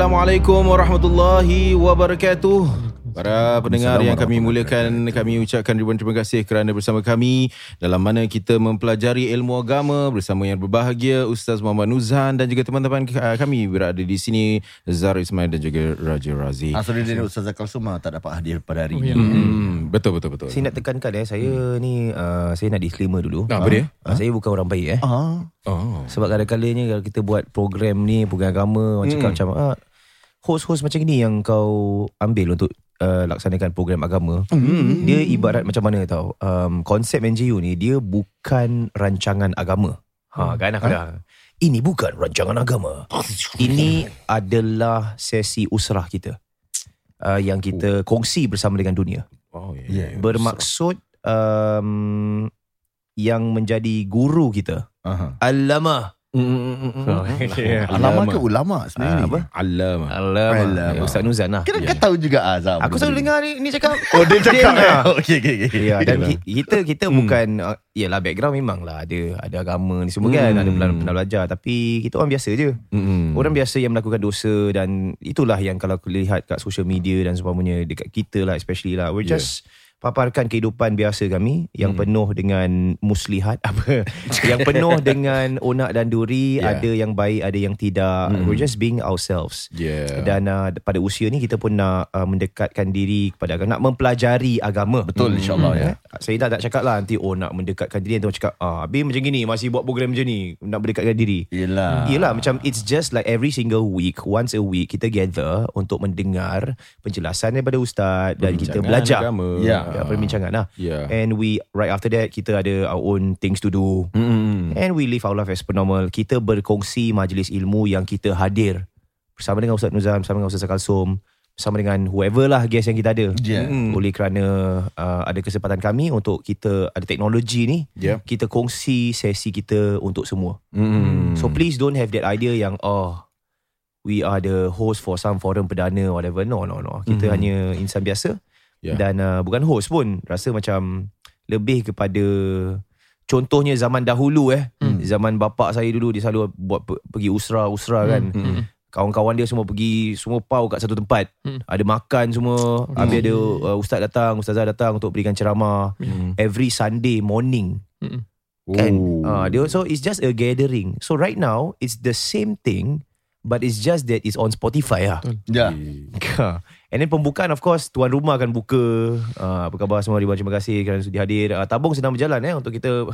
Assalamualaikum warahmatullahi wabarakatuh. Para pendengar yang kami muliakan, kami ucapkan ribuan terima kasih kerana bersama kami dalam mana kita mempelajari ilmu agama bersama yang berbahagia Ustaz Muhammad Nuzhan dan juga teman-teman uh, kami berada di sini Zar Ismail dan juga Raja Razi. Asruddin Ustaz Zakal Suma tak dapat hadir pada hari ini. Hmm, betul betul betul. Saya nak tekankan eh Saya ni uh, Saya nak disclaimer dulu Ah, apa dia? uh, Saya bukan orang baik eh Ah, Oh. Sebab kadang-kadangnya Kalau kita buat program ni Program agama Orang cakap macam ah, Host-host macam ni Yang kau ambil untuk uh, Laksanakan program agama. Dia ibarat macam mana tau? Um, Konsep NGU ni Dia bukan rancangan agama. Ha, Kan kadang Ini bukan rancangan agama. Ini adalah sesi usrah kita. Uh, Yang kita kongsi bersama dengan dunia. Oh, Ya, yeah. bermaksud um, yang menjadi guru kita. Aha. Alama Alama ke ulama sebenarnya? apa? Alama. Alama Alama. Ustaz Nuzan lah Kira kau tahu juga Azam. Aku selalu dengar ni, ni cakap Oh dia cakap. Eh? Okey okey okey. Ya, dan ki- kita kita bukan uh, yalah background memang lah ada ada agama ni semua kan Hmm. ada pernah, pernah belajar tapi kita orang biasa je. Mm-mm. Orang biasa yang melakukan dosa dan itulah yang kalau aku lihat kat social media dan seumpamanya dekat kita lah especially lah we're Yeah. just paparkan kehidupan biasa kami yang Hmm. penuh dengan muslihat apa yang penuh dengan onak dan duri Yeah. ada yang baik ada yang tidak Hmm. we're just being ourselves Yeah. dan uh, pada usia ni kita pun nak uh, mendekatkan diri kepada agama nak mempelajari agama Betul insyaAllah ya. Eh, Saya tak nak cakap lah Nanti oh nak mendekatkan diri Nanti orang cakap ah, Habis macam gini Masih buat program macam ni Nak mendekatkan diri Yelah. Yelah macam It's just like every single week Once a week Kita gather Untuk mendengar Penjelasan daripada Ustaz Dan kita belajar agama. Ya. Ya, Perbincangan lah Ya. And we Right after that Kita ada our own things to do Mm-mm. And we live our life as per normal Kita berkongsi majlis ilmu Yang kita hadir Bersama dengan Ustaz Nuzam Bersama dengan Ustaz Kalsum Bersama dengan whoever lah Guest yang kita ada Ya. Mm. oleh kerana uh, ada kesempatan kami untuk kita ada teknologi ni Yep. kita kongsi sesi kita untuk semua. Mm-mm. So please don't have that idea yang oh we are the host for some forum perdana whatever. No no no. Kita Mhm. hanya insan biasa Yeah. dan uh, bukan host pun. Rasa macam lebih kepada contohnya zaman dahulu eh. Zaman bapak saya dulu dia selalu buat pe- pergi usra-usra kan. Mm. Kawan-kawan dia semua pergi Semua pau kat satu tempat Ada makan semua Habis ada uh, Ustaz datang Ustazah datang Untuk berikan ceramah Mm. Every Sunday morning Kan Oh. uh, dia, So it's just a gathering So right now It's the same thing But it's just that It's on Spotify lah Ya. And then pembukaan of course Tuan rumah akan buka uh, Apa khabar semua Ribuan terima kasih Kerana sudi hadir uh, Tabung sedang berjalan eh Untuk kita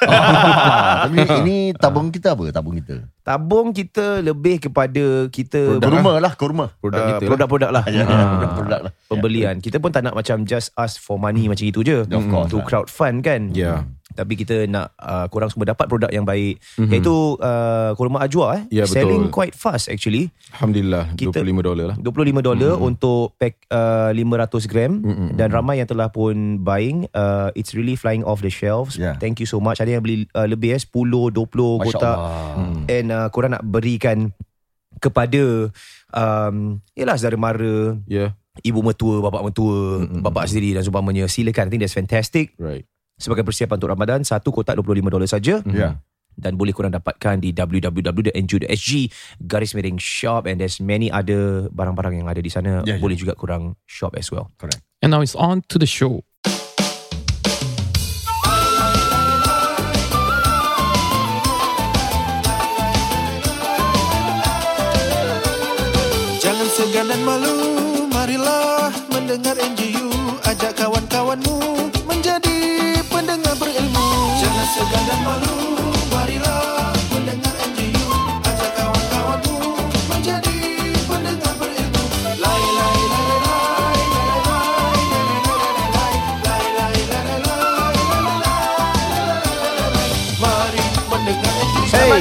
Ah, Tapi ini tabung kita apa? Tabung kita. Tabung kita Lebih kepada Kita Kurma lah, kurma. Produk uh, kita lah. Produk-produk lah Ya, Ah. produk-produk lah. pembelian. Kita pun tak nak macam just ask for money macam itu je. Of course To lah. crowd fund kan. Ya. Tapi kita nak uh, korang semua dapat produk yang baik. Mm-hmm. Iaitu uh, kurma ajwa eh. Ya, betul. Selling quite fast actually. Alhamdulillah Kita- 25 dolar lah. 25 dolar mm. untuk pack uh, 500 gram mm-hmm. dan ramai yang telah pun buying uh, it's really flying off the shelves Yeah. thank you so much ada yang beli uh, lebih eh 10 20 Masya kotak Allah. and uh, korang nak berikan kepada um, yalah saudara mara Ya. ibu mertua, bapa mertua, mm-hmm. bapa sendiri dan seumpamanya. Silakan. I think that's fantastic. Right. Sebagai persiapan untuk Ramadan, satu kotak 25 dolar saja. Ya. Dan boleh korang dapatkan di www.nju.sg garis miring shop and there's many other barang-barang yang ada di sana. Ya, ya. boleh juga korang shop as well. Correct. And now it's on to the show.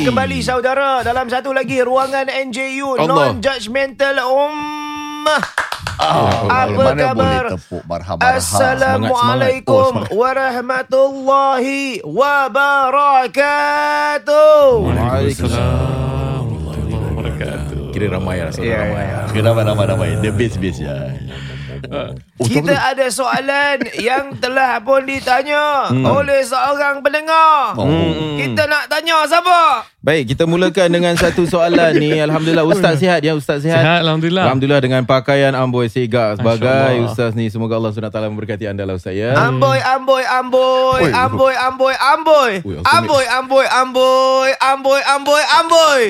Kembali saudara dalam satu lagi ruangan NJU Allah. Non-Judgmental Ummah. Ah, Apa mana khabar? boleh tepuk marham-marham. Assalamualaikum Oh, semangat. warahmatullahi wabarakatuh. Waalaikumsalam. Kira ramai lah Ya, ramai. ya. Okay, ramai, ramai, ramai. The base-base ya. Oh, Kita ada soalan yang telah pun ditanya Hmm. oleh seorang pendengar. Oh. Kita nak tanya siapa? Baik, kita mulakan dengan satu soalan ni. Alhamdulillah Ustaz sihat ya, Ustaz sihat. Sihat, Alhamdulillah. Alhamdulillah dengan pakaian Amboi Segak sebagai. Ustaz ni. Semoga Allah SWT memberkati anda lah Ustaz ya. Amboi, amboi, amboi, Oi. amboi, amboi, amboi, ultimate. amboi, amboi, amboi, amboi, amboi, amboi.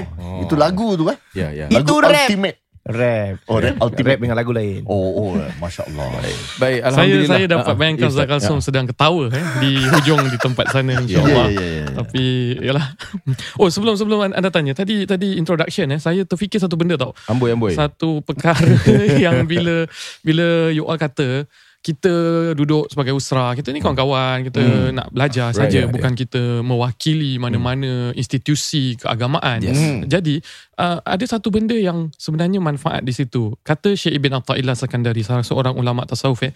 Itu lagu tu eh. Ya, ya. Itu Lagu rap. Ultimate. Rap. Oh, rap ultimate. Rap dengan lagu lain. Oh, oh, Masya Allah. Baik, Saya Alhamdulillah. saya dapat Ah, ah. bayangkan Ya, Ustaz Kalsum Ya. sedang ketawa eh, di hujung di tempat sana Ya, insya-Allah. ya, ya, ya. Tapi yalah. Oh sebelum sebelum anda tanya tadi tadi introduction eh saya terfikir satu benda tau. Amboi, amboi. Satu perkara yang bila bila you all kata kita duduk sebagai usra kita ni kawan-kawan. Kita nak belajar Right, saja. yeah, bukan kita mewakili mana-mana institusi keagamaan. Yes. Hmm. jadi uh, ada satu benda yang sebenarnya manfaat di situ. Kata Syekh Ibn Atta'illah Sakandari salah seorang ulama tasawuf eh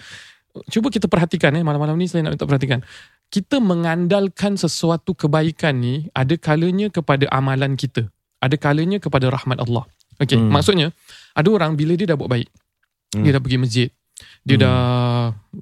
cuba kita perhatikan eh malam-malam ni saya nak minta perhatikan. Kita mengandalkan sesuatu kebaikan ni ada kalanya kepada amalan kita. Ada kalanya kepada rahmat Allah. Okey Hmm. maksudnya ada orang bila dia dah buat baik dia dah pergi masjid dia dah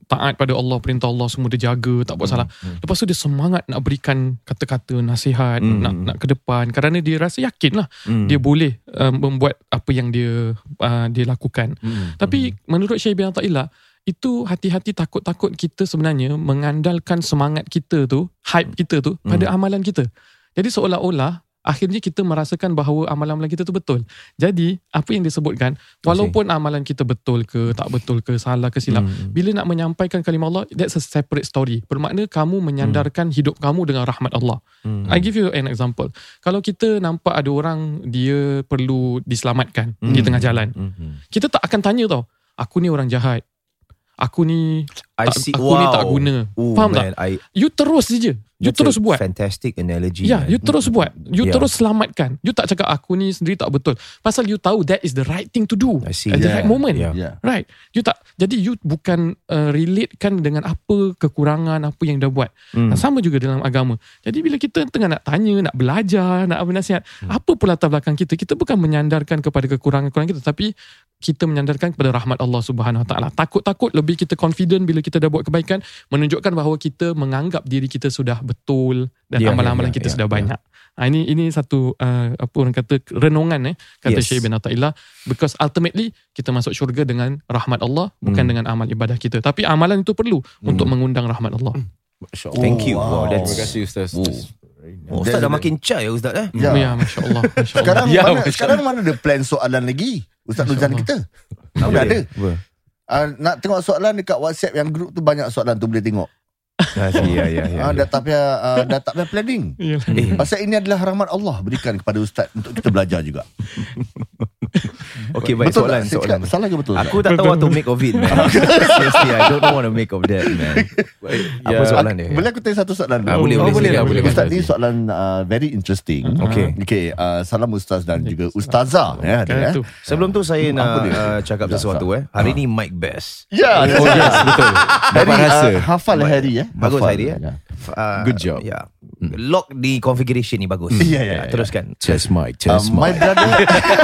taat pada Allah perintah Allah semua dia jaga tak buat salah lepas tu dia semangat nak berikan kata-kata nasihat Hmm. nak nak ke depan kerana dia rasa yakin lah Hmm. dia boleh uh, membuat apa yang dia uh, dia lakukan Hmm. tapi menurut Syekh bin Atta'illah itu hati-hati takut-takut kita sebenarnya mengandalkan semangat kita tu, hype kita tu pada amalan kita. Jadi seolah-olah akhirnya kita merasakan bahawa amalan-amalan kita tu betul. Jadi apa yang disebutkan, walaupun amalan kita betul ke, tak betul ke, salah ke silap, Hmm. bila nak menyampaikan kalimah Allah, that's a separate story. Bermakna kamu menyandarkan hidup kamu dengan rahmat Allah. Hmm. I give you an example. Kalau kita nampak ada orang dia perlu diselamatkan di tengah jalan, Hmm. kita tak akan tanya tau aku ni orang jahat aku ni I tak, see. aku ni Wow. tak guna Ooh, faham man, tak I, you terus je you terus buat Fantastic analogy. Ya, man. you terus buat. You Yeah. terus selamatkan. You tak cakap aku ni sendiri tak betul. Pasal you tahu that is the right thing to do. I see. At the Yeah. right moment. Yeah. Ya. Right. You tak. Jadi you bukan uh, relatekan dengan apa kekurangan apa yang dah buat. Hmm. Sama juga dalam agama. Jadi bila kita tengah nak tanya, nak belajar, nak apa nasihat, Hmm. apa pun latar belakang kita, kita bukan menyandarkan kepada kekurangan-kekurangan kita tapi kita menyandarkan kepada rahmat Allah Subhanahu Wa Taala. Takut-takut lebih kita confident bila kita dah buat kebaikan menunjukkan bahawa kita menganggap diri kita sudah betul dan Ya, ya, amalan-amalan ya, kita ya, sudah ya. banyak. Ha, ini ini satu uh, apa orang kata renungan eh kata Yes. Syekh bin Athaillah because ultimately kita masuk syurga dengan rahmat Allah bukan Hmm. dengan amal ibadah kita. Tapi amalan itu perlu untuk mengundang rahmat Allah. Masya Allah. Thank you. Wow, wow. Terima kasih Ustaz. Oh. oh, Ustaz dah makin cah ya Ustaz eh? Ya. Ya, masya-Allah, masya-Allah. Sekarang Ya, mana Masya sekarang mana ada plan soalan lagi? Ustaz Nurjan kita. Mana ada? Uh, nak tengok soalan dekat WhatsApp yang grup tu banyak soalan tu boleh tengok. Ah, Ya, ya, ya. Ah, dah tak payah uh, dah tak payah planning. Yalah. Eh, Pasal ini adalah rahmat Allah berikan kepada ustaz untuk kita belajar juga. okay, baik betul soalan, tak? Saya soalan. cakap salah ke betul? Aku tak tahu what to make of it, man. Seriously, I don't know what to make of that, man. Apa Ya. soalan dia? Boleh aku tanya satu soalan? Ah, boleh, Oh, boleh, boleh lah, boleh. silakan. Ustaz ni soalan uh, very interesting. Okay. Okay, uh, salam ustaz dan juga ustazah ya ada ya. tu. Sebelum tu saya nak uh, cakap Ya, sesuatu eh. Hari ni Mike Best. Ya, Oh yes, betul. Dapat rasa. uh, hafal Harry ya. Bagus Hafal. Harry eh. Ya. Uh, Good job. Ya. Lock di configuration ni bagus. Ya, ya, ya. Teruskan. Test mic, Uh, test my mic. brother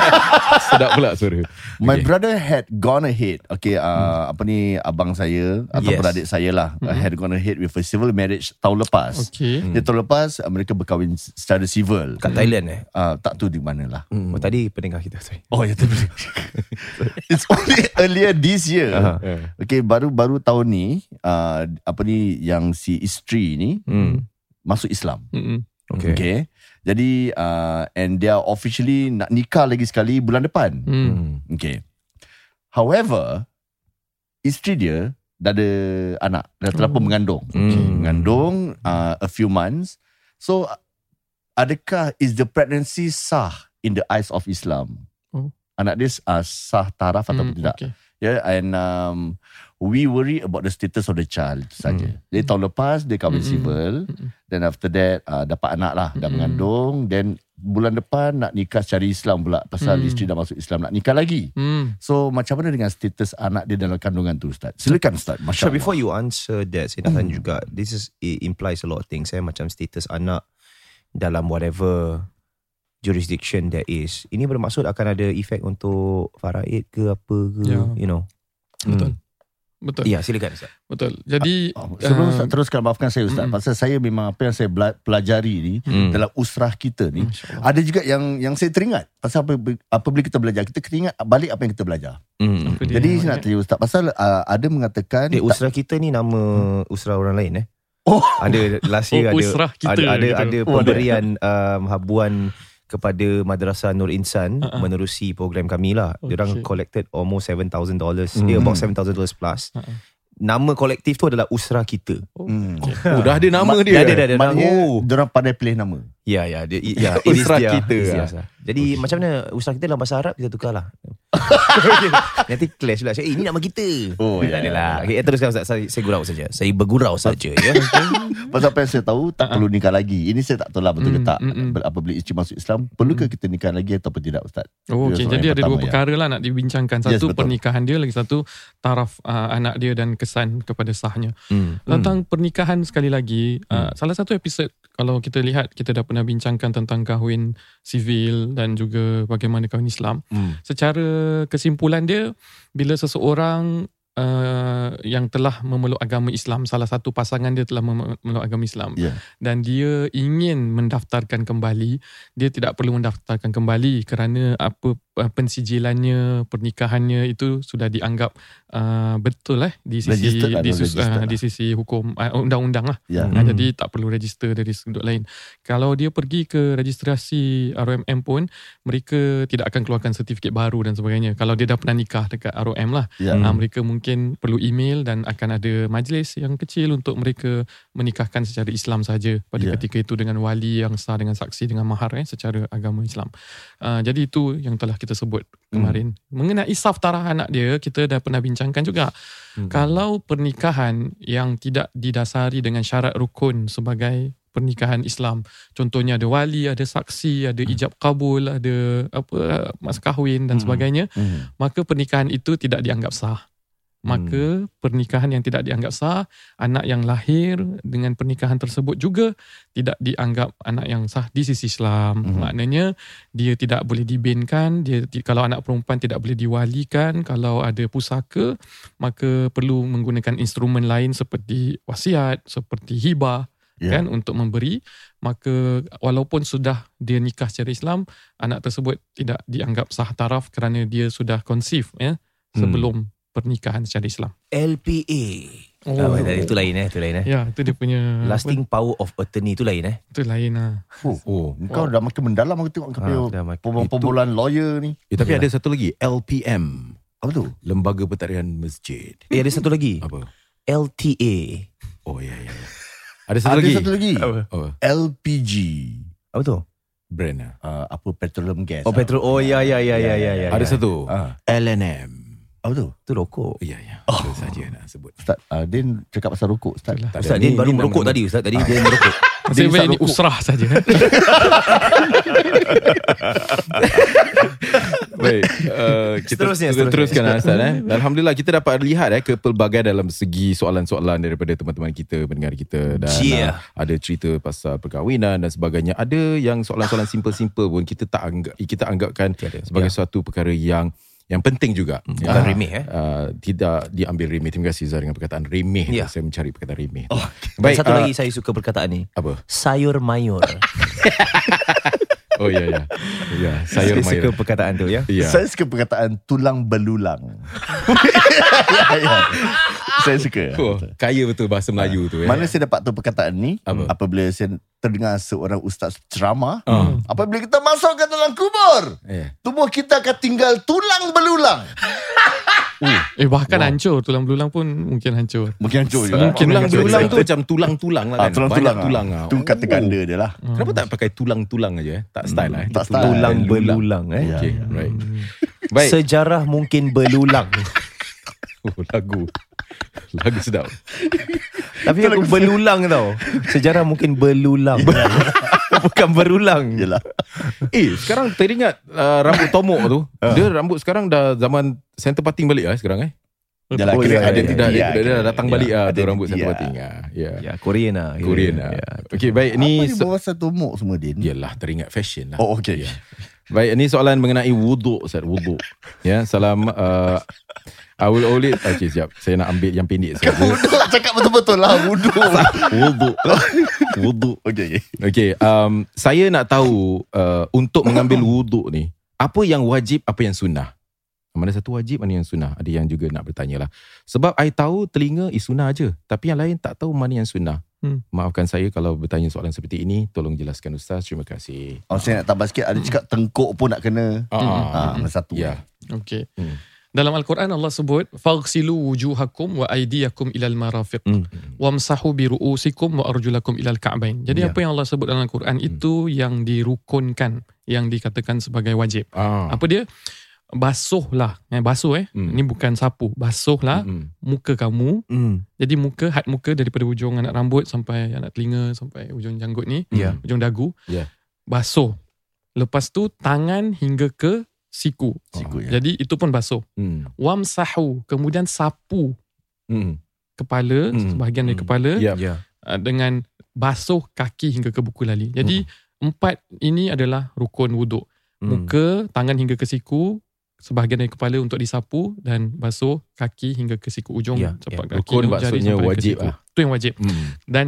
Sedap pula suara. My Okay. brother had gone ahead. Okay, uh, apa ni abang saya atau Yes. beradik saya lah uh, had gone ahead with a civil marriage tahun lepas. Okay. Dia tahun lepas uh, mereka berkahwin secara civil. Kat Thailand eh. Uh, tak tahu di mana lah. Oh, tadi pendengar kita sorry. Oh ya betul. It's only earlier this year. Aha. Okay, baru-baru tahun ni uh, apa ni yang si isteri ni Hmm. Masuk Islam. Mm-mm. Okay. Okay. Jadi uh, and they are officially nak nikah lagi sekali bulan depan. Mm. Hmm. Okay. However, isteri dia dah ada anak, dah telah pun mengandung. Hmm. Mengandung uh, a few months. So adakah is the pregnancy sah in the eyes of Islam? Oh. Anak dia uh, sah taraf atau Mm, tidak? okay. Yeah, and um, we worry about the status of the child saja. Jadi tahun lepas dia kahwin Mm-mm. civil, Mm-mm. Then after that uh, dapat anak lah, dah Mm-mm. mengandung, then bulan depan nak nikah secara Islam pula pasal Hmm. isteri dah masuk Islam nak nikah lagi. Hmm. So macam mana dengan status anak dia dalam kandungan tu Ustaz? Silakan Ustaz. Masya So Allah. before you answer that, saya nak tanya juga. This is it implies a lot of things. Eh? Macam status anak dalam whatever jurisdiction that is. Ini bermaksud akan ada efek untuk faraid ke apa ke, Ya. you know. Betul. Betul. Ya, silakan Ustaz. Betul. Jadi Oh, Sebelum uh, Ustaz teruskan maafkan saya Ustaz mm. pasal saya memang apa yang saya pelajari ni Hmm. dalam usrah kita ni ada juga yang yang saya teringat pasal apa apabila kita belajar kita teringat balik apa yang kita belajar. Apa dia Jadi saya nak tanya Ustaz pasal uh, ada mengatakan Eh, usrah kita ni nama usrah orang lain eh. Oh. Ada last year Oh, ada usrah kita ada ada, ada Oh, ada. pemberian um, habuan kepada Madrasah Nur Insan Uh-uh. menerusi program kami lah. Okay. Diorang collected almost $7,000. Hmm. Dia about $7,000 plus. Uh-uh. Nama kolektif tu adalah Usrah Kita. hmm. Oh, dah ada nama Ma- dia. Dah ada, dah ada. maknanya Oh. diorang pandai pilih nama. Ya, ya. Dia, ya it is Usrah kita lah. Jadi macam mana Usrah kita dalam bahasa Arab kita tukar lah. Nanti clash pula. Cakap, Eh, ini nama kita. Oh, ya, adalah. Okay, teruskan Ustaz. Saya, saya gurau saja. Saya bergurau saja. ya. Pasal apa yang saya tahu tak Uh-uh. perlu nikah lagi. Ini saya tak tahu lah betul ke Hmm, tak. hmm, hmm. Apabila isteri masuk Islam, perlukah kita nikah lagi ataupun tidak Ustaz? Oh, okay. Jadi ada dua pertama, ya. perkara lah nak dibincangkan. Yes, Satu betul. pernikahan dia, lagi satu taraf uh, anak dia dan kesan kepada sahnya. Hmm. Tentang pernikahan sekali lagi, uh, salah satu episod kalau kita lihat kita dah pernah bincangkan tentang kahwin sivil dan juga bagaimana kahwin Islam. Hmm. Secara kesimpulan dia, bila seseorang uh, yang telah memeluk agama Islam, salah satu pasangan dia telah memeluk agama Islam Ya. dan dia ingin mendaftarkan kembali, dia tidak perlu mendaftarkan kembali kerana apa pensijilannya, pernikahannya itu sudah dianggap uh, betul eh di sisi Registered lah, di, sus, uh, lah. di sisi hukum uh, undang-undang lah. Ya. Hmm. Jadi tak perlu register dari sudut lain. Kalau dia pergi ke registrasi ROMM pun mereka tidak akan keluarkan sertifikat baru dan sebagainya. Kalau dia dah pernah nikah dekat ROM lah, hmm. uh, mereka mungkin perlu email dan akan ada majlis yang kecil untuk mereka menikahkan secara Islam saja pada Ya. ketika itu dengan wali yang sah dengan saksi dengan mahar eh secara agama Islam. Uh, jadi itu yang telah kita sebut kemarin. Mengenai saf tarah anak dia kita dah pernah bincangkan juga. Hmm. Kalau pernikahan yang tidak didasari dengan syarat rukun sebagai pernikahan Islam. Contohnya ada wali, ada saksi, ada ijab kabul, ada apa mas kahwin dan Hmm. sebagainya, Hmm. maka pernikahan itu tidak dianggap sah. Maka pernikahan yang tidak dianggap sah, anak yang lahir dengan pernikahan tersebut juga tidak dianggap anak yang sah di sisi Islam. Mhm. Maknanya dia tidak boleh dibinkan, dia kalau anak perempuan tidak boleh diwalikan, kalau ada pusaka maka perlu menggunakan instrumen lain seperti wasiat, seperti hibah Ya. kan untuk memberi maka walaupun sudah dia nikah secara Islam anak tersebut tidak dianggap sah taraf kerana dia sudah conceive ya sebelum pernikahan secara Islam. LPA. Oh. Oh. itu lain eh, itu lain eh. Ya, itu dia punya Lasting power of attorney itu lain eh. itu lain lah. Oh, oh. Kau dah makin mendalam aku tengok kau Ah, punya perbualan lawyer ni. Eh, tapi ada satu lagi LPM Apa tu? Lembaga Pentadbiran Masjid Eh ada satu lagi. apa LTA. oh ya ya, ya. ada satu Ada lagi satu lagi. oh, LPG. Apa tu? brand lah. Uh, apa petroleum gas. Oh petrol. Oh ya ya ya ya ya ya. ada ya. satu Ah, LNM apa tu? Tu rokok. ya ya oh. saja nak sebut Ustaz, uh, Din cakap pasal rokok Ustaz. Ada. Ustaz Din baru merokok tadi Ustaz. Tadi dia merokok. Saya ini rokok. usrah saja. Baik, uh, kita Seterusnya, kita seterusnya. teruskan lah, Ustaz eh. Dan Alhamdulillah kita dapat lihat eh kepelbagaian dalam segi soalan-soalan daripada teman-teman kita, pendengar kita dan Yeah. uh, ada cerita pasal perkahwinan dan sebagainya. Ada yang soalan-soalan simple-simple pun kita tak anggap kita anggapkan sebagai Ya. suatu perkara yang yang penting juga. Bukan remeh eh. Uh, tidak diambil remeh. Terima kasih Zah dengan perkataan remeh. Ya. Saya mencari perkataan remeh. Oh, Dan satu uh, lagi saya suka perkataan ni. apa? Sayur mayur. Oh ya ya. Ya, sayur saya suka mayur. perkataan tu ya. Ya. Saya suka perkataan tulang belulang. ya, ya. Saya suka. Oh, kaya betul bahasa Melayu tu ya. Mana saya dapat tahu perkataan ni Apa? apabila saya terdengar seorang ustaz ceramah Ah. apabila kita masuk ke dalam kubur Eh. tubuh kita akan tinggal tulang belulang eh bahkan hancur tulang belulang pun mungkin hancur. mungkin hancur je Mungkin tulang belulang tu macam tulang-tulang lah ah, kan. tulang-tulang Banyak tulang ah. ah. tu kata Oh. ganda dia lah Kenapa tak pakai tulang-tulang aja eh? Tak style lah eh. tak style. Tulang belulang eh. Ya, Okay, ya. right. Baik. Sejarah mungkin belulang. Oh, lagu. Lagu sedap. Tapi aku belulang tau. Sejarah mungkin belulang. Bukan berulang. Yelah. Eh sekarang teringat uh, rambut tomok tu Dia rambut sekarang dah zaman Center parting balik lah sekarang eh Yalah, Oh, kira ya, ada ada tidak dia, dia, dia, dah datang ya, balik lah ada tu rambut center dia. parting ah. Ya. Ya, Korean lah. Korean lah. Ya. Okey baik Apa ni so, bawa satu mok semua Din? Yalah teringat fashion lah. Oh okay. Ya. Baik ni soalan mengenai wuduk Ustaz wuduk. Ya salam uh, I will only Okay siap. Saya nak ambil yang pendek saja. Wuduk cakap betul-betul lah. Wuduk Wuduk Wuduk Okay okay. Okay um, Saya nak tahu uh, Untuk mengambil wuduk ni Apa yang wajib Apa yang sunnah? Mana satu wajib Mana yang sunnah? Ada yang juga nak bertanya lah. Sebab I tahu Telinga is sunnah aja Tapi yang lain tak tahu Mana yang sunnah. Hmm. Maafkan saya Kalau bertanya soalan seperti ini. Tolong jelaskan Ustaz. Terima kasih. Oh saya nak tambah sikit. Ada cakap tengkuk pun nak kena. Ah, Ah, satu. Ya. Okey. Hmm. Dalam Al-Quran Allah sebut faghsilu wujuhakum wa aydiyakum ilal marafiq Hmm. wamsahu bi ru'usikum wa arjulakum ilal ka'bain. Jadi Ya. apa yang Allah sebut dalam Al-Quran itu yang dirukunkan, yang dikatakan sebagai wajib. ah. Apa dia? Basuhlah. Eh, basuh eh. Hmm. Ini bukan sapu. Basuhlah Mm-mm. muka kamu. Hmm. Jadi muka, had muka daripada ujung anak rambut sampai anak telinga sampai ujung janggut ni. Ya. Ujung dagu. Ya. Basuh. Lepas tu tangan hingga ke siku. Siku ya. Jadi itu pun basuh. Mm. Wamsahu. Kemudian sapu Mm. kepala, Hmm. sebahagian dari Hmm. kepala Ya. Ya. uh, dengan basuh kaki hingga ke buku lali. Jadi empat ini adalah rukun wuduk. Hmm. Muka, tangan hingga ke siku, sebahagian dari kepala untuk disapu dan basuh kaki hingga ke siku ujung Ya, capak ya. kaki Rukun ujung jari maksudnya wajib siku. lah. Itu yang wajib. Mm. Dan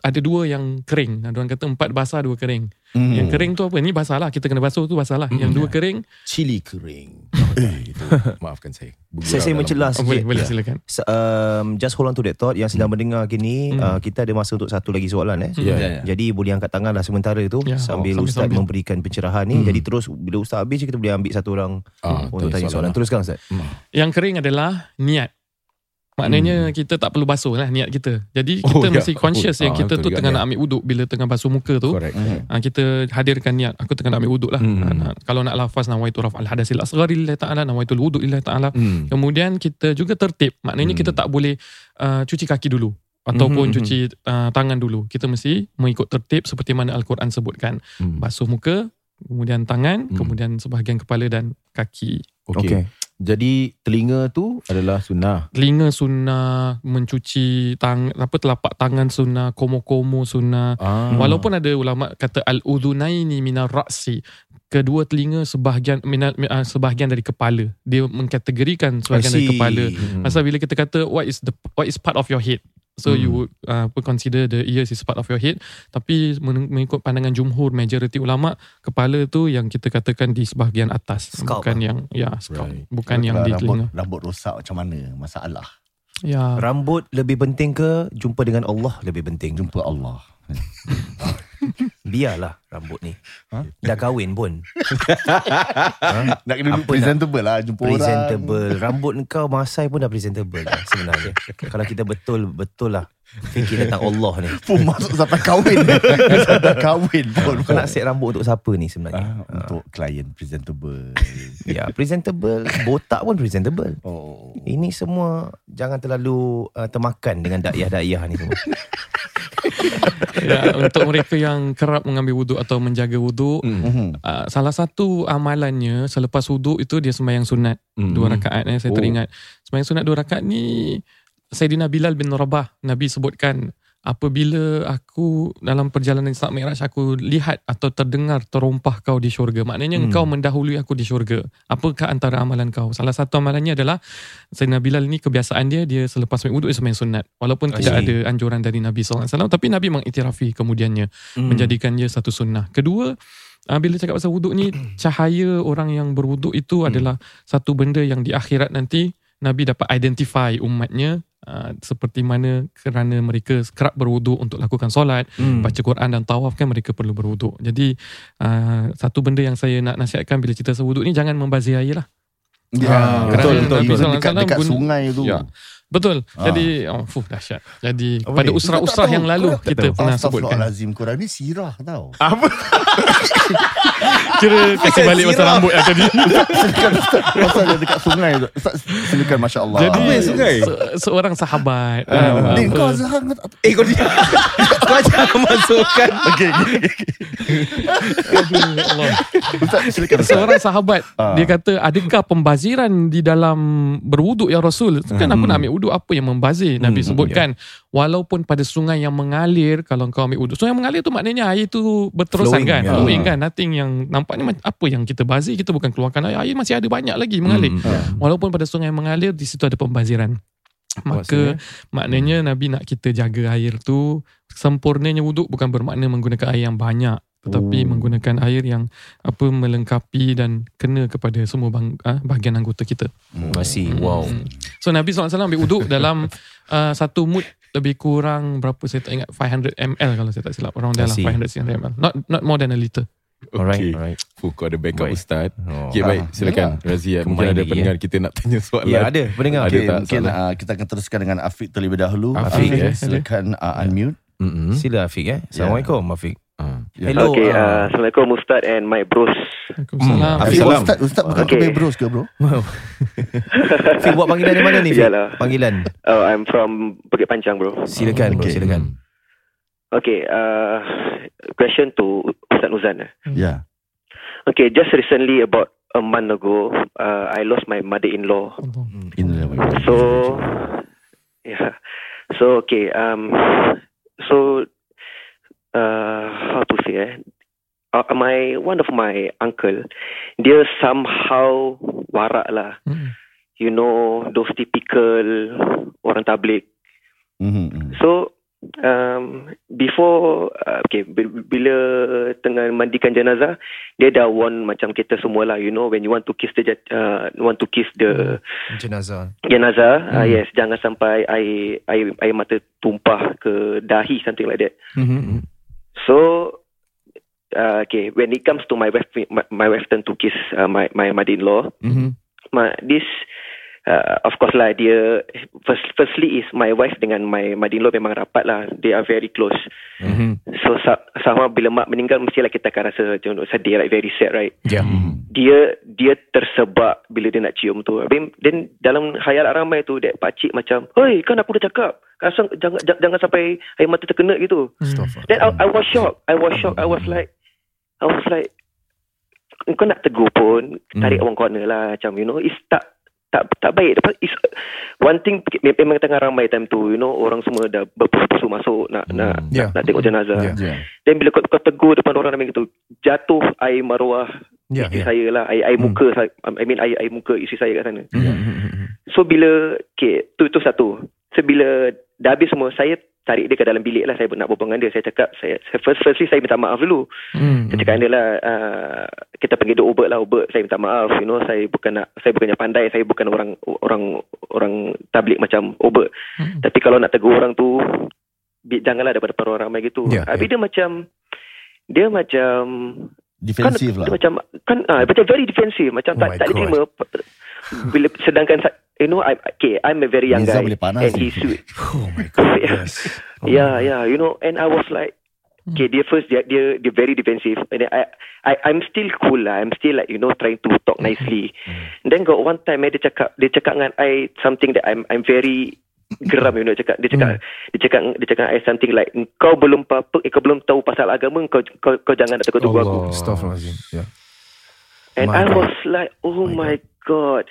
ada dua yang kering. Ada orang kata empat basah, dua kering. Hmm. Yang kering tu apa? Ni basah lah. Kita kena basuh tu basah lah. Yang Hmm. dua kering, Cili kering Itu Maafkan saya Bergurau Saya, saya mencelah oh, boleh, sikit. boleh Ya. silakan. So, um, just hold on to that thought Yang sedang mendengar kini Hmm. uh, Kita ada masa untuk satu lagi soalan eh. Ya, Ya, ya. ya. Jadi boleh angkat tangan lah sementara tu Ya, Sambil oh, Ustaz sambil-sambil. memberikan pencerahan ni Hmm. Jadi terus Bila Ustaz habis Kita boleh ambil satu orang Ah, Untuk tu tanya soalan lah. Teruskan Ustaz Yang kering adalah niat. Maknanya kita tak perlu basuh lah niat kita. Jadi kita Oh, ya. mesti conscious Oh, yang ah, kita tu tengah ya. nak ambil wuduk bila tengah basuh muka tu. Correct Ha, kita hadirkan niat Aku tengah nak ambil wuduk lah Hmm. Nak, Kalau nak lafaz Nawaitu raf'al hadasil asghari lillahi ta'ala Nawaitu wuduk lillahi ta'ala Hmm. Kemudian kita juga tertib Maknanya Hmm. kita tak boleh uh, Cuci kaki dulu Ataupun Mhm, cuci uh, tangan dulu Kita mesti mengikut tertib Seperti mana Al-Quran sebutkan Hmm. Basuh muka Kemudian tangan Hmm. Kemudian sebahagian kepala dan kaki Okay. Jadi telinga tu adalah sunnah. Telinga sunnah Mencuci tang, apa telapak tangan sunnah Komo-komo sunnah Ah. Walaupun ada ulama kata al-udhunaini minar ra'si, kedua telinga sebahagian minal, uh, sebahagian dari kepala. Dia mengkategorikan sebahagian dari kepala. Hmm. Pasal bila kita kata what is the what is part of your head. So Hmm. you would uh, consider the ears is part of your head. Tapi men- mengikut pandangan jumhur majority ulama, kepala tu yang kita katakan di sebahagian atas, Scalp bukan lah. yang ya scalp, Right. bukan yang di rambut, telinga. rambut rosak macam mana Masalah Ya. Rambut lebih penting ke Jumpa dengan Allah lebih penting Jumpa Allah Biarlah rambut ni. Ha? Dah kahwin pun. Nak kena Apa presentable lah Jumpa orang. Presentable. Rambut kau Masai pun dah presentable dah Sebenarnya. Kalau kita betul Betul lah. Fikir tentang Allah ni. Pun masuk sampai kahwin. Sampai kahwin pun. Kau nak set rambut untuk siapa ni sebenarnya? Ah, Untuk klien presentable. Ya presentable. Botak pun presentable. Oh. Ini semua Jangan terlalu uh, Termakan dengan dakyah-dakyah ni semua ya. Untuk mereka yang kerap mengambil wuduk atau menjaga wuduk, Hmm. Mhm. uh, salah satu amalannya selepas wuduk itu dia sembahyang sunat Hmm. dua rakaat eh saya Oh. teringat sembahyang sunat dua rakaat ni Sayyidina Bilal bin Rabah Nabi sebutkan apabila aku dalam perjalanan Isra Mi'raj aku lihat atau terdengar terompah kau di syurga maknanya Hmm. engkau mendahului aku di syurga apakah antara amalan kau salah satu amalannya adalah Sayyidina Bilal ni kebiasaan dia dia selepas sembahyang wuduk dia sembahyang sunat walaupun I tidak ada anjuran dari Nabi SAW tapi Nabi mengiktirafi kemudiannya Hmm. menjadikan dia satu sunnah. Kedua, bila cakap pasal wuduk ni, cahaya orang yang berwuduk itu adalah satu benda yang di akhirat nanti Nabi dapat identify umatnya uh, seperti mana kerana mereka kerap berwuduk untuk lakukan solat, Hmm. baca Quran dan tawaf kan mereka perlu berwuduk. Jadi uh, satu benda yang saya nak nasihatkan bila cerita pasal wuduk ni jangan membazir air lah. Ya, Ah, betul betul. Nabi betul. Dekat, dekat guna- sungai tu. Ya. Betul. Ah. Jadi oh fuh dahsyat. Jadi Apa pada usrah-usrah yang lalu kita pernah sebutkan. Lazim Quran ni sirah tau. Kira kasih balik masa rambut yang tadi. silakan Ustaz. Pasal dia dekat sungai tu. Silakan Masya Allah. Jadi Apa yang sungai? se- seorang sahabat. Ah. uh, kau apa- Zahang Eh kau dia Kau jangan masukkan Okay, okay, okay. Allah. Ustaz silakan Ustaz. Seorang sahabat Ah. Dia kata Adakah pembaziran Di dalam Berwuduk ya Rasul Kan aku nak ambil wuduk Apa yang membazir Nabi sebutkan. Walaupun pada sungai yang mengalir Kalau kau ambil wuduk Sungai yang mengalir tu maknanya Air tu berterusan Flowing, kan? ya. Flowing kan? Nothing yang Nampaknya apa yang kita bazir Kita bukan keluarkan air. Air masih ada banyak lagi mengalir. Walaupun pada sungai yang mengalir Di situ ada pembaziran. Maka maknanya Nabi nak kita jaga air tu Sempurnanya wuduk bukan bermakna menggunakan air yang banyak tetapi Oh. menggunakan air yang apa melengkapi dan kena kepada semua bang, ah, bahagian anggota kita. Masih wow. Hmm. So Nabi SAW ambil wuduk dalam uh, satu mud lebih kurang berapa saya tak ingat 500 ml kalau saya tak silap around there lah I see. 500 ml not not more than a liter. Alright, Okay alright. Fuh, Kau ada backup Baik. Ustaz Oh. Okay baik Silakan Razia Mungkin ada lagi, pendengar kita nak tanya soalan Ya ada pendengar. Ada Okay, tak mungkin uh, kita akan teruskan dengan Afiq terlebih dahulu. Afiq, Afiq, eh. silakan uh, unmute. Mm-mm. Sila Afiq eh. Assalamualaikum Afiq. Ah. Hello. okay, ah. uh, Assalamualaikum Ustaz and my bros. Waalaikumsalam. Hmm. Afiq, Salam. Ustaz, Ustaz bukan Okay. okay. bros ke bro? Afiq buat panggilan dari mana ni? Yalah. Panggilan. Oh, I'm from Bukit Panjang, bro. Silakan bro, Okay. silakan. Okay, uh, question to Ustaz Nuzan. Ya. Okay, just recently, about a month ago, uh, I lost my mother-in-law. Inilah. So, yeah. So, okay. Um, so, uh, how to say? Eh? Uh, my one of my uncle, dia somehow warak lah. Hmm. You know those typical orang tablik. Mhm, mhm. So um, before uh, okay bi- bila tengah mandikan jenazah dia dah warn macam kita semua lah you know when you want to kiss the jet- uh, want to kiss the Jenazah. jenazah uh, yes jangan sampai air air air mata tumpah ke dahi something like that Mhm. So uh, okay when it comes to my wife my, my wife turn to kiss uh, my my mother-in-law Mhm. my, this uh, of course lah dia first, firstly is my wife dengan my mother-in-law memang rapat lah. They are very close. Mhm. so sa- sama bila mak meninggal mestilah kita akan rasa macam sedih like very sad right? Ya. dia dia tersebab bila dia nak cium tu. Then dalam khayal ramai tu that pakcik macam hei kan aku dah cakap? Asal, jangan, jangan jangan sampai air mata terkena gitu. Then I, I was shocked. I was shocked. I was like I was like kau nak tegur pun tarik Hmm. one corner lah macam you know it's tak tak tak baik Lepas- it's, one thing memang tengah ramai time tu you know orang semua dah berpusu masuk nak nak, Yeah. nak nak tengok jenazah Yeah. Ya. then bila kau, kau tegur depan orang ramai gitu jatuh air maruah Ya, isteri ya. saya lah air, air Hmm. muka saya I mean air, air muka isteri saya kat sana mhm. so bila okay tu tu satu so bila dah habis semua saya tarik dia ke dalam bilik lah. Saya nak berbual dengan dia saya cakap saya, saya first firstly saya minta maaf dulu. Hmm. saya cakap dia lah uh, kita panggil dia Ubert lah. Ubert saya minta maaf. You know saya bukan nak saya bukannya pandai. Saya bukan orang orang orang tablik macam Ubert Hmm. tapi kalau nak tegur orang tu janganlah daripada orang ramai gitu. Ya, habis dia macam dia macam Defensif kan, lah. dia macam kan ah macam very defensive. Macam Oh tak tak boleh God. terima bila sedangkan you know I okay I'm a very young Nizam guy boleh panas and he's sweet Oh my god. Yes. yeah yeah you know and I was like okay dia first dia dia, dia very defensive and then I I I'm still cool lah I'm still like you know trying to talk nicely then got one time eh, dia cakap dia cakap dengan I something that I'm I'm very geram you know dia cakap dia cakap dia cakap dia cakap I something like kau belum apa eh, kau belum tahu pasal agama kau kau, kau jangan nak tegur-tegur aku Astaghfirullahaladzim. Ya. And My I God. was like, oh my, god.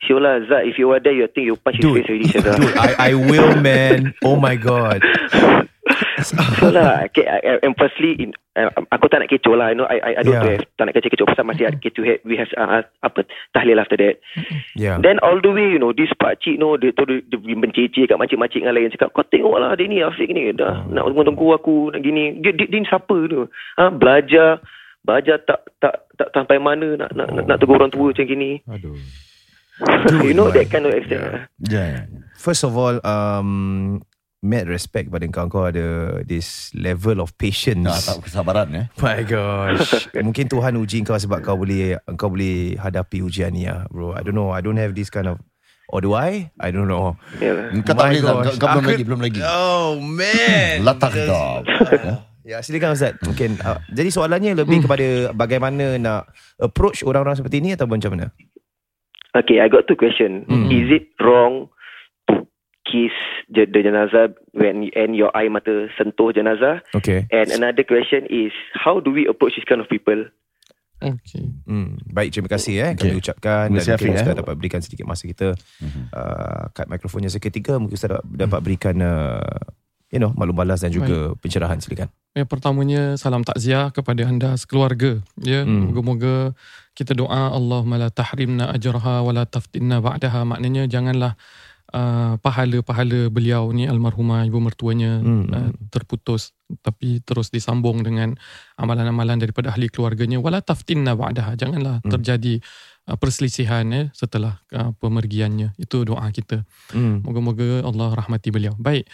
Shola, Zat, if you were there, you think you punch Dude, his face already. Dude, I I will man. Oh my god. so lah, okay, I, and firstly, in, uh, aku tak nak kecoh lah. I know, I, I, I don't Yeah. yeah. have, tak nak kecoh-kecoh pasal masih ada kecoh. head. We have, uh, apa, tahlil after that. Yeah. Then all the way, you know, this pakcik, you know, dia tu dia, dia mencicir kat makcik-makcik dengan lain. Cakap, kau tengok lah dia ni, Afiq ni. Dah, nak tunggu aku, nak gini. Dia, dia, dia ni siapa tu? Ha, belajar, belajar tak tak tak sampai mana nak nak, nak, nak tegur orang tua macam gini. Aduh you know that kind of extent. Yeah. lah. Ya, ya. First of all, um, mad respect pada kau kau ada this level of patience. Nah, tak kesabaran eh. My gosh. Mungkin Tuhan uji kau sebab kau boleh kau boleh hadapi ujian ni lah, bro. I don't know. I don't have this kind of Or do I? I don't know. Yeah. Kau tak My boleh Zam. Kau, gosh. kau belum lagi Belum lagi Oh man. Latar dam Ya, silakan Ustaz. Mungkin uh, jadi soalannya lebih kepada bagaimana nak approach orang-orang seperti ini atau macam mana? Okay, I got two question. Hmm. Is it wrong to kiss the, the jenazah when and your eye mata sentuh jenazah? Okay. And another question is, how do we approach this kind of people? Okay. Hmm, baik terima kasih eh kami Okay. ucapkan Terima dan mungkin Afiq, Ustaz eh. dapat berikan sedikit masa kita uh, kat mikrofonnya seketika mungkin Ustaz dapat, dapat berikan uh, you know maklum balas dan juga pencerahan silakan. Yang pertamanya salam takziah kepada anda sekeluarga. Ya, Hmm. moga-moga kita doa Allahumma la tahrimna ajraha wa la taftinna ba'daha. Maknanya janganlah uh, pahala-pahala beliau ni almarhumah ibu mertuanya Hmm. uh, terputus tapi terus disambung dengan amalan-amalan daripada ahli keluarganya wala taftinna ba'daha. Janganlah Hmm. terjadi uh, perselisihan ya setelah uh, pemergiannya. Itu doa kita. Hmm. Moga-moga Allah rahmati beliau. Baik.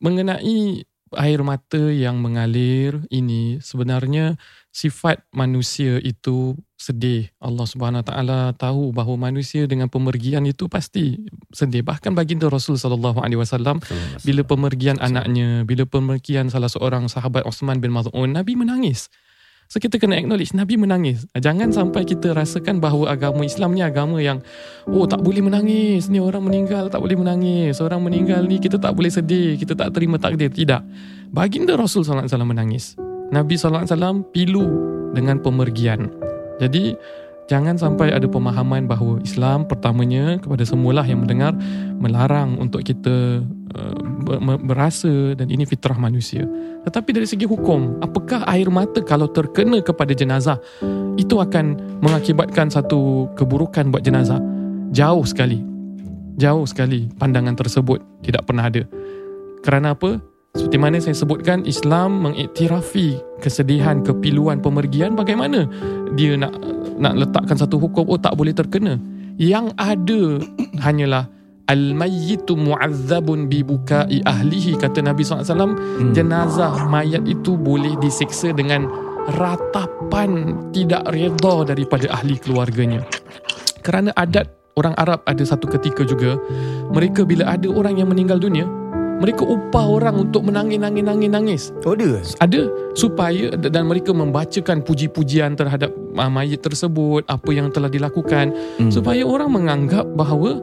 Mengenai air mata yang mengalir ini sebenarnya sifat manusia itu sedih. Allah Subhanahu taala tahu bahawa manusia dengan pemergian itu pasti sedih. Bahkan baginda Rasul sallallahu alaihi wasallam bila pemergian anaknya, bila pemergian salah seorang sahabat Osman bin Maz'un, Nabi menangis. So kita kena acknowledge Nabi menangis. Jangan sampai kita rasakan bahawa agama Islam ni agama yang oh tak boleh menangis. Ni orang meninggal tak boleh menangis. Orang meninggal ni kita tak boleh sedih. Kita tak terima takdir. Tidak. Baginda Rasul SAW menangis. Nabi SAW pilu dengan pemergian. Jadi jangan sampai ada pemahaman bahawa Islam pertamanya kepada semualah yang mendengar melarang untuk kita uh, ber- ber- berasa dan ini fitrah manusia. Tetapi dari segi hukum, apakah air mata kalau terkena kepada jenazah itu akan mengakibatkan satu keburukan buat jenazah? Jauh sekali. Jauh sekali pandangan tersebut tidak pernah ada. Kerana apa? Seperti mana saya sebutkan Islam mengiktirafi kesedihan kepiluan pemergian bagaimana dia nak nak letakkan satu hukum oh tak boleh terkena. Yang ada hanyalah al-mayyitu mu'azzabun bi bukai ahlihi kata Nabi SAW Hmm. jenazah mayat itu boleh disiksa dengan ratapan tidak redha daripada ahli keluarganya. Kerana adat orang Arab ada satu ketika juga mereka bila ada orang yang meninggal dunia mereka upah orang untuk menangis-nangis-nangis-nangis. Oh dia. Ada supaya dan mereka membacakan puji-pujian terhadap uh, mayat tersebut, apa yang telah dilakukan Hmm. supaya orang menganggap bahawa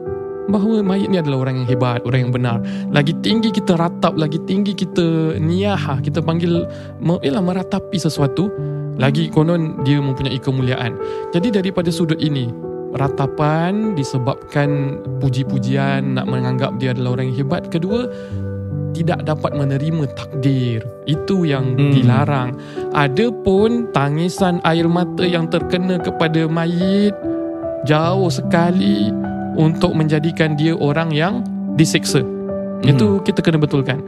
bahawa mayat ni adalah orang yang hebat, orang yang benar. Lagi tinggi kita ratap, lagi tinggi kita niyahah, kita panggil ialah meratapi sesuatu, lagi konon dia mempunyai kemuliaan. Jadi daripada sudut ini, ratapan disebabkan puji-pujian nak menganggap dia adalah orang yang hebat. Kedua, tidak dapat menerima takdir. Itu yang Hmm. dilarang. Adapun tangisan air mata yang terkena kepada mayit jauh sekali untuk menjadikan dia orang yang disiksa. Hmm. Itu kita kena betulkan.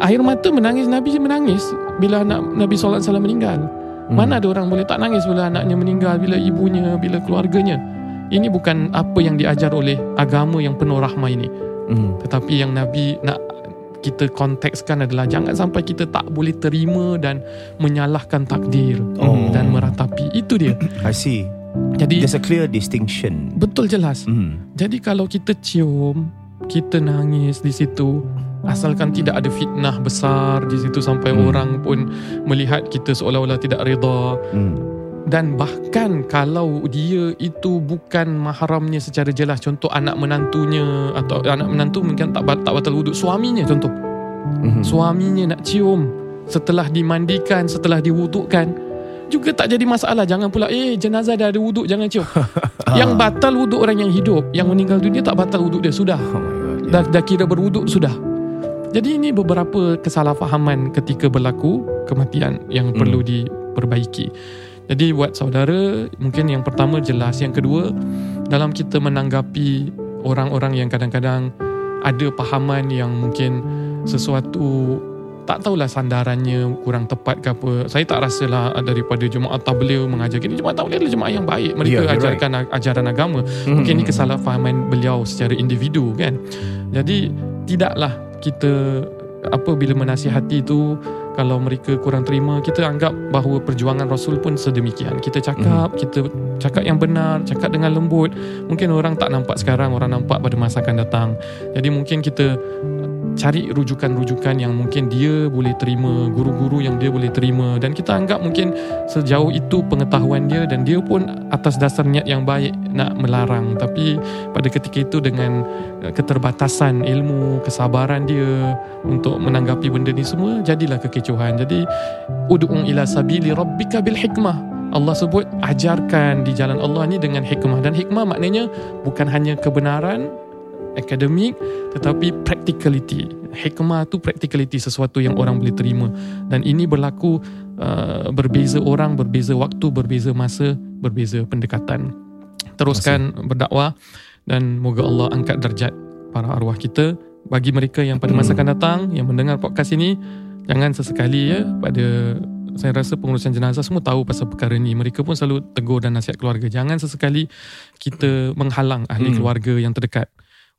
Air mata menangis Nabi menangis bila anak Nabi SAW meninggal. Hmm. Mana ada orang boleh tak nangis bila anaknya meninggal, bila ibunya, bila keluarganya. Ini bukan apa yang diajar oleh agama yang penuh rahmah ini. Hmm. Tetapi yang Nabi nak kita kontekskan adalah jangan sampai kita tak boleh terima dan menyalahkan takdir Oh. dan meratapi. Itu dia. I see. Jadi There's a clear distinction. betul jelas. Hmm. Jadi kalau kita cium, kita nangis di situ, asalkan tidak ada fitnah besar di situ sampai Hmm. orang pun melihat kita seolah-olah tidak reda Hmm. dan bahkan kalau dia itu bukan mahramnya secara jelas contoh anak menantunya atau anak menantu mungkin tak tak batal wuduk suaminya contoh Hmm. suaminya nak cium setelah dimandikan setelah diwudukkan juga tak jadi masalah jangan pula eh jenazah dah ada wuduk jangan cium yang batal wuduk orang yang hidup yang meninggal dunia tak batal wuduk dia sudah Oh my god. dah, dah kira berwuduk sudah jadi ini beberapa kesalahfahaman ketika berlaku kematian yang Hmm. perlu diperbaiki jadi buat saudara mungkin yang pertama jelas yang kedua dalam kita menanggapi orang-orang yang kadang-kadang ada pahaman yang mungkin sesuatu tak tahulah sandarannya kurang tepat ke apa. Saya tak rasalah daripada jemaah tabligh mengajar gini. Jemaah tabligh adalah jemaah yang baik. Mereka Yeah, you're ajarkan ajaran agama. Hmm. Mungkin ini kesalahfahaman beliau secara individu kan. Jadi tidaklah kita apa bila menasihati itu kalau mereka kurang terima kita anggap bahawa perjuangan Rasul pun sedemikian. Kita cakap kita cakap yang benar cakap dengan lembut. Mungkin orang tak nampak sekarang orang nampak pada masa akan datang. Jadi mungkin kita cari rujukan-rujukan yang mungkin dia boleh terima, guru-guru yang dia boleh terima dan kita anggap mungkin sejauh itu pengetahuan dia dan dia pun atas dasar niat yang baik nak melarang tapi pada ketika itu dengan uh, keterbatasan ilmu, kesabaran dia untuk menanggapi benda ni semua jadilah kekecohan. Jadi ud'u ila sabili rabbika bil hikmah. Allah sebut ajarkan di jalan Allah ni dengan hikmah dan hikmah maknanya bukan hanya kebenaran akademik tetapi practicality. Hikmah tu practicality sesuatu yang orang boleh terima. Dan ini berlaku uh, berbeza orang berbeza waktu berbeza masa berbeza pendekatan. Teruskan berdakwah dan moga Allah angkat darjat para arwah kita. Bagi mereka yang pada masa akan datang yang mendengar podcast ini jangan sesekali ya pada saya rasa pengurusan jenazah semua tahu pasal perkara ni mereka pun selalu tegur dan nasihat keluarga. Jangan sesekali kita menghalang ahli keluarga yang terdekat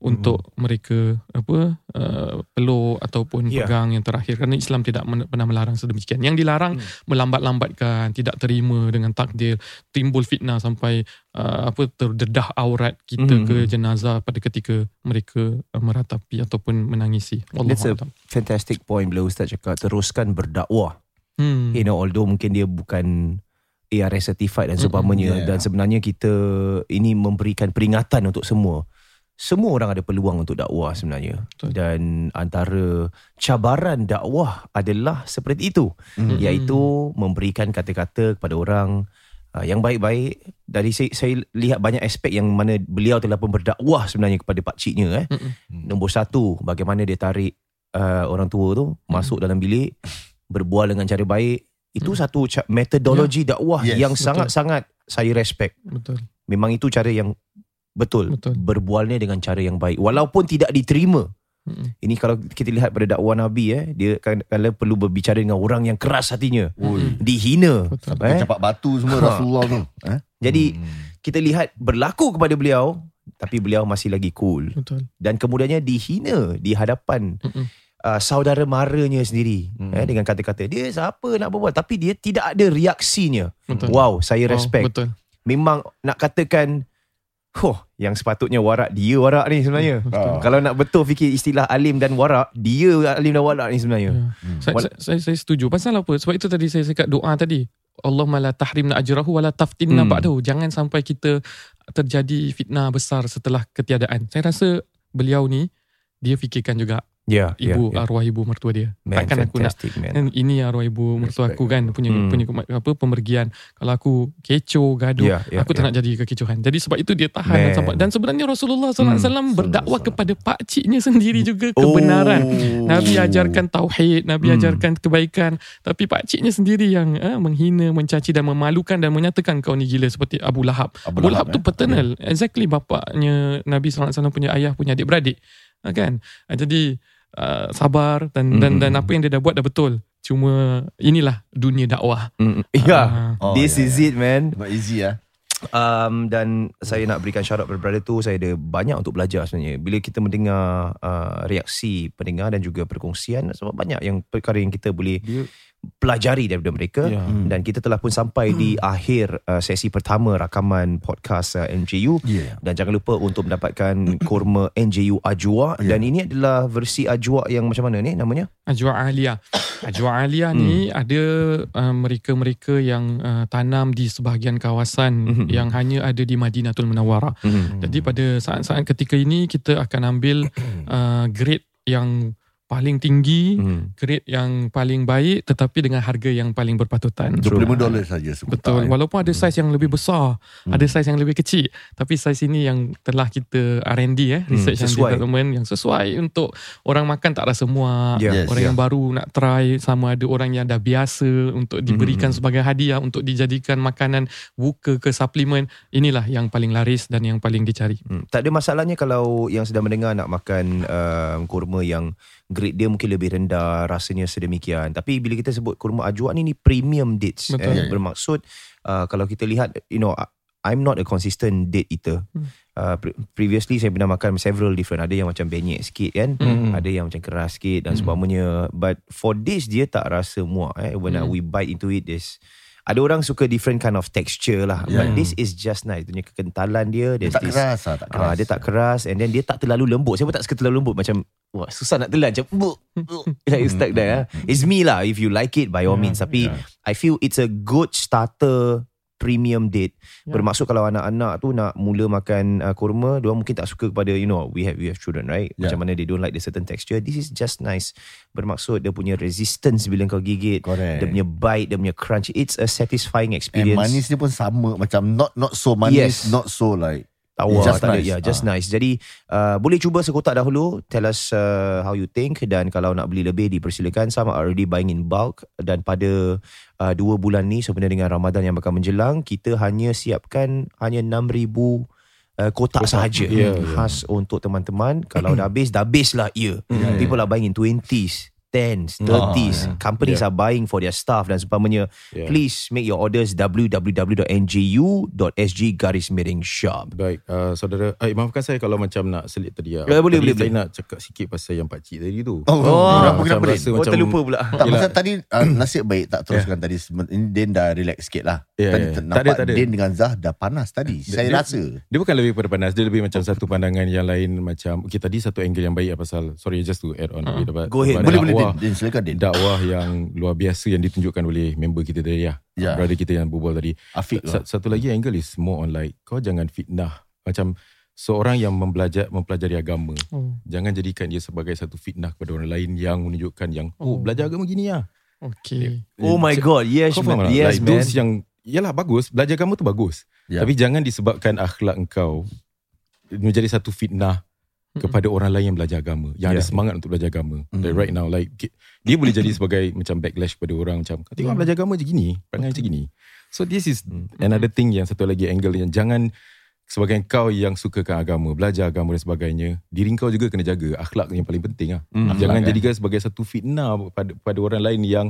untuk mereka apa uh, peluk ataupun Ya. pegang yang terakhir kerana Islam tidak men- pernah melarang sedemikian. Yang dilarang melambat-lambatkan, tidak terima dengan takdir, timbul fitnah sampai uh, apa terdedah aurat kita Mhm. ke jenazah pada ketika mereka uh, meratapi ataupun menangisi. That's a Wallahu a'lam. fantastic point bila Ustaz cakap teruskan berdakwah. Hmm. You know, although mungkin dia bukan ARS certified dan seumpamanya yeah. dan sebenarnya kita ini memberikan peringatan untuk semua. Semua orang ada peluang untuk dakwah sebenarnya. Betul. Dan antara cabaran dakwah adalah seperti itu, Hmm. iaitu memberikan kata-kata kepada orang uh, yang baik-baik. Dari saya, saya lihat banyak aspek yang mana beliau telah pun berdakwah sebenarnya kepada pak ciknya eh. Mm-mm. Nombor satu, bagaimana dia tarik uh, orang tua tu masuk dalam bilik, berbual dengan cara baik. Itu satu ca- metodologi dakwah Yes, yang sangat-sangat saya respect. Betul. Memang itu cara yang betul. Betul. Berbualnya dengan cara yang baik. Walaupun tidak diterima. Mm-mm. Ini kalau kita lihat pada dakwah Nabi eh, dia kan kalau perlu berbicara dengan orang yang keras hatinya, Oi. dihina. Betul. Sampai Eh? batu semua Ha. Rasulullah tu. Eh? Jadi Hmm. kita lihat berlaku kepada beliau tapi beliau masih lagi cool Betul. dan kemudiannya dihina di hadapan uh, saudara maranya sendiri Hmm. eh, dengan kata-kata dia siapa nak berbual tapi dia tidak ada reaksinya. Betul. Wow, saya Oh, respect. betul. Memang nak katakan Huh, yang sepatutnya warak dia warak ni sebenarnya. Ah. Kalau nak betul fikir istilah alim dan warak, dia alim dan warak ni sebenarnya. Ya. Saya, Wal- saya, saya, saya setuju. Pasal apa? Sebab itu tadi saya cakap doa tadi. Allah la tahrimna ajrahu wala taftinna Hmm. ba'dahu. Jangan sampai kita terjadi fitnah besar setelah ketiadaan. Saya rasa beliau ni dia fikirkan juga Ya, ya, ibu ya. arwah ibu mertua dia. Man, Takkan aku nak man. kan ini arwah ibu mertua aku kan punya Hmm. punya apa pemergian. Kalau aku kecoh gaduh, Ya, ya, aku tak ya. nak jadi kekecohan. Jadi sebab itu dia tahan dan Man. sampai dan sebenarnya Rasulullah sallallahu alaihi wasallam Hmm. berdakwah kepada pak ciknya sendiri juga Oh. kebenaran. Nabi ajarkan tauhid, Nabi Hmm. ajarkan kebaikan, tapi pak ciknya sendiri yang eh, menghina, mencaci dan memalukan dan menyatakan kau ni gila seperti Abu Lahab. Abu Abu Lahab, Lahab tu eh? paternal, exactly bapaknya Nabi sallallahu alaihi wasallam punya ayah punya adik-beradik. Ah, kan? Ah, Jadi uh, sabar dan dan Hmm. dan apa yang dia dah buat dah betul. Cuma inilah dunia dakwah. Mm, Ya, Ah. Oh, this ya, is ya. it man. Not easy ah. Um, dan saya nak berikan syarat kepada brother tu Saya ada banyak untuk belajar sebenarnya Bila kita mendengar uh, reaksi pendengar dan juga perkongsian Sebab banyak yang perkara yang kita boleh pelajari daripada mereka Ya. Dan kita telah pun sampai di akhir uh, sesi pertama rakaman podcast uh, NJU Yeah. Dan jangan lupa untuk mendapatkan kurma NJU Ajwa Ya. Dan ini adalah versi Ajwa yang macam mana ni namanya? Ajwa Aliyah. Ajwa Aliyah ni ada uh, mereka-mereka yang uh, tanam di sebahagian kawasan Mhm. yang hanya ada di Madinatul Munawwarah. Hmm. Jadi pada saat-saat ketika ini kita akan ambil uh, grade yang paling tinggi, Hmm. grade yang paling baik tetapi dengan harga yang paling berpatutan. 25 dolar saja sekotak. Betul. eh. Walaupun ada saiz yang lebih besar, Hmm. ada saiz yang lebih kecil, tapi saiz ini yang telah kita R&D eh, research and sesuai. development yang sesuai untuk orang makan tak rasa muak, Ya, Yes, orang ya. yang baru nak try sama ada orang yang dah biasa untuk diberikan Hmm. sebagai hadiah untuk dijadikan makanan buka ke suplemen. Inilah yang paling laris dan yang paling dicari. Hmm. Tak ada masalahnya kalau yang sedang mendengar nak makan uh, kurma yang grade dia mungkin lebih rendah, rasanya sedemikian. Tapi bila kita sebut kurma ajwa ni ni premium dates. Betul. Eh, Ya, ya. bermaksud uh, kalau kita lihat you know I'm not a consistent date eater. Hmm. uh, pre- previously saya pernah makan several different ada yang macam benyek sikit kan Mm. ada yang macam keras sikit dan sebagainya but for this dia tak rasa muak eh when uh, we bite into it there's ada orang suka different kind of texture lah yeah. but this is just nice dia punya kekentalan dia Dia tak this, keras lah, tak keras. Ah, dia tak keras and then dia tak terlalu lembut. Saya pun tak suka terlalu lembut macam wah susah nak telan macam buk, buk. like it's stuck there. ah. It's me lah if you like it by all means tapi I feel it's a good starter premium date. Yeah. Bermaksud kalau anak-anak tu nak mula makan uh, kurma, dia mungkin tak suka kepada you know we have we have children right? Yeah. Macam mana they don't like the certain texture. This is just nice. Bermaksud dia punya resistance bila kau gigit, Correct. dia punya bite, dia punya crunch. It's a satisfying And experience. manis dia pun sama Macam not not so manis Yes. Not so like Tawar Just tak ada. nice. Ya just Ah. nice. Jadi uh, Boleh cuba sekotak dahulu. Tell us uh, How you think. Dan kalau nak beli lebih Dipersilakan. Some are already buying in bulk. Dan pada uh, Dua bulan ni Sebenarnya dengan Ramadan yang bakal menjelang Kita hanya siapkan Hanya 6,000 uh, kotak sahaja. Ya, ya. Khas untuk teman-teman. Kalau dah habis Dah habis lah Ya People are buying in 20s 10s, 30s. Companies are buying for their staff dan seumpamanya. Yeah. Please make your orders www.nju.sg garis miring shop. Baik, uh, saudara, eh, maafkan saya kalau macam nak selit tadi. ah. Ya, boleh, Tadi boleh, Saya boleh. nak cakap sikit pasal yang pakcik tadi tu. Oh, Oh, kenapa macam kenapa rasa Din? Oh, macam terlupa pula. Tak Yelah. pasal tadi uh, nasib baik tak teruskan tadi Seben- Ini Din dah relax sikit lah Ya, Tadi Tak nampak ada, tak ada. Din dengan Zah dah panas tadi Saya dia- rasa Dia bukan lebih pada panas Dia lebih macam satu pandangan yang lain Macam Okay tadi satu angle yang baik lah Pasal Sorry just to add on uh, bit, Go ahead. Boleh boleh dakwah, Din silakan Din dakwah yang luar biasa Yang ditunjukkan oleh member kita tadi ya. Ya. Brother kita yang berbual tadi Afiq lah Sa- Satu lagi angle is More on like Kau jangan fitnah Macam Seorang yang membelajar mempelajari agama Oh, Jangan jadikan dia sebagai satu fitnah kepada orang lain Yang menunjukkan yang Oh, Oh. belajar agama gini lah okay. Oh my god, yes Kau man. faham tak? Yes like man. those yang Yalah bagus Belajar agama tu bagus Ya. Tapi jangan disebabkan akhlak engkau Menjadi satu fitnah Kepada orang lain yang belajar agama Yang ada Ya. semangat untuk belajar agama Mm. like Right now like Dia boleh jadi sebagai Macam backlash kepada orang Macam kau tengok Ya. belajar agama je gini Perangai macam gini So this is Hmm. Another thing yang satu lagi angle Yang jangan Sebagai kau yang sukakan agama Belajar agama dan sebagainya Diri kau juga kena jaga Akhlak yang paling penting lah Hmm. Jangan Akhlak, jadikan sebagai satu fitnah pada, pada orang lain yang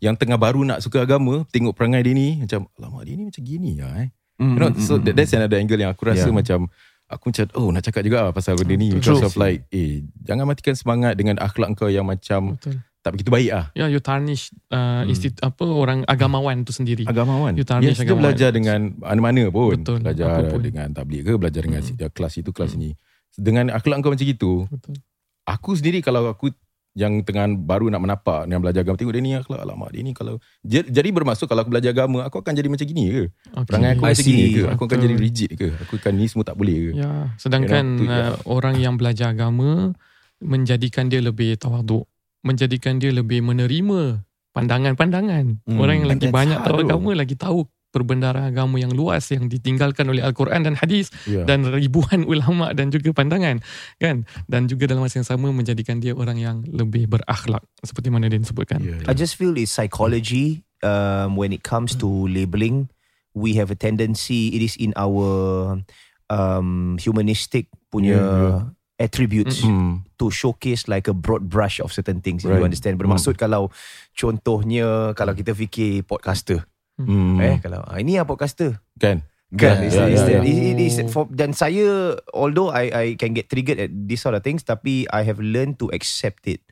yang tengah baru nak suka agama tengok perangai dia ni macam lama dia ni macam gini lah eh. You know, so that, that's another angle yang aku rasa Yeah. macam aku macam oh nak cakap juga lah pasal benda ni because of like eh jangan matikan semangat dengan akhlak kau yang macam Betul. tak begitu baik ah. Ya, you tarnish uh, institut apa orang agamawan tu sendiri. Agamawan. You tarnish Yes, agamawan. belajar dengan mana-mana pun. Betul, Belajar pun. dengan tabligh ke, belajar dengan mm. kelas itu, kelas ni. Dengan akhlak kau macam itu, Betul. aku sendiri kalau aku yang tengah baru nak menapak yang belajar agama tengok dia ni akhlak alamak dia ni kalau Ja- jadi bermaksud kalau aku belajar agama aku akan jadi macam gini ke? Okay. perangai aku I macam gini ke? aku akan jadi rigid ke? Aku akan ni semua tak boleh ke? Ya, sedangkan You know, tu, uh, orang yang belajar agama menjadikan dia lebih tawaduk, menjadikan dia lebih menerima pandangan-pandangan. Hmm, orang yang lagi banyak tahu. agama lagi tahu perbendaharaan agama yang luas yang ditinggalkan oleh Al-Quran dan hadis Ya. dan ribuan ulama dan juga pandangan kan dan juga dalam masa yang sama menjadikan dia orang yang lebih berakhlak seperti mana dia sebutkan. Ya, I just feel it's psychology um, when it comes to labeling. We have a tendency, it is in our um, humanistic punya Yeah, yeah. attributes Hmm. to showcase like a broad brush of certain things. If you Right. understand. Bermaksud kalau contohnya kalau kita fikir podcaster. Hmm. Eh, kalau ah, ini lah podcaster. kan Kan Yeah, is, yeah, is yeah, that, yeah. It, it is for dan saya although I I can get triggered at these sort of things tapi I have learned to accept it.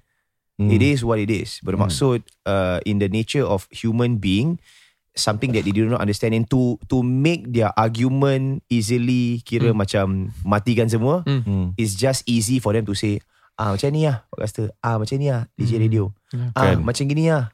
Hmm. It is what it is. Bermaksud uh, in the nature of human being something that they do not understand and to to make their argument easily kira macam matikan semua Hmm. it's just easy for them to say ah macam ni lah podcaster ah macam ni lah DJ Hmm. radio Ya. ah Kan. macam gini lah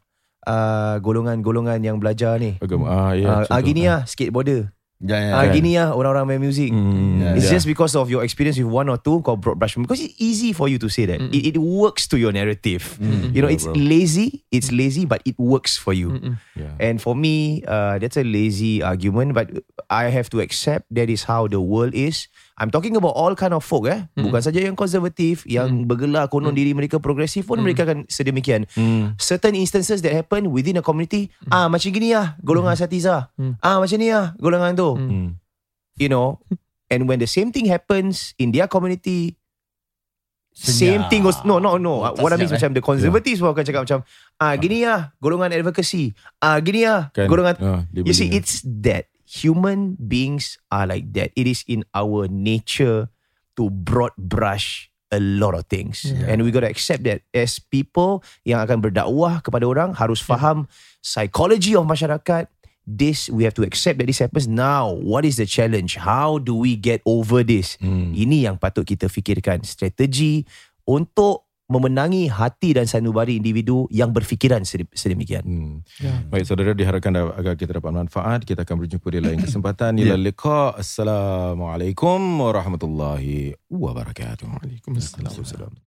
uh, golongan-golongan yang belajar ni agama ah ya ah, ah gini lah skateboarder Ya, ya, ah ya. gini lah orang-orang main music Hmm. Yeah. It's Yeah. just because of your experience with one or two kau broad brush because it's easy for you to say that. Mm-mm. It, it works to your narrative. Mm. You know, Yeah, it's bro. lazy. It's lazy, but it works for you. Mm-mm. Yeah. And for me, uh, that's a lazy argument. But I have to accept that is how the world is. I'm talking about all kind of folk. Eh, bukan saja yang konservatif, yang bergelar konon diri mereka progresif pun mereka akan sedemikian. Hmm. Certain instances that happen within a community, ah macam gini ah, golongan asatiza. Mm. Ah macam ni ah, golongan tu. Hmm. You know, and when the same thing happens in their community, same Senyap. thing goes no no no. Oh, What I mean is macam the conservatives pun akan cakap macam ah gini ah golongan advocacy. Ah gini ah Kan? golongan Ah, You see boleh. it's that human beings are like that. It is in our nature to broad brush a lot of things. And we got to accept that as people yang akan berdakwah kepada orang harus faham psychology of masyarakat. This we have to accept that this happens now. What is the challenge? How do we get over this? Ini yang patut kita fikirkan. Strategi untuk memenangi hati dan sanubari individu yang berfikiran sedem- sedemikian. Hmm. Ya. Baik saudara diharapkan agar kita dapat manfaat. Kita akan berjumpa di lain kesempatan. Ila liqa. Assalamualaikum warahmatullahi wabarakatuh. Waalaikumsalam.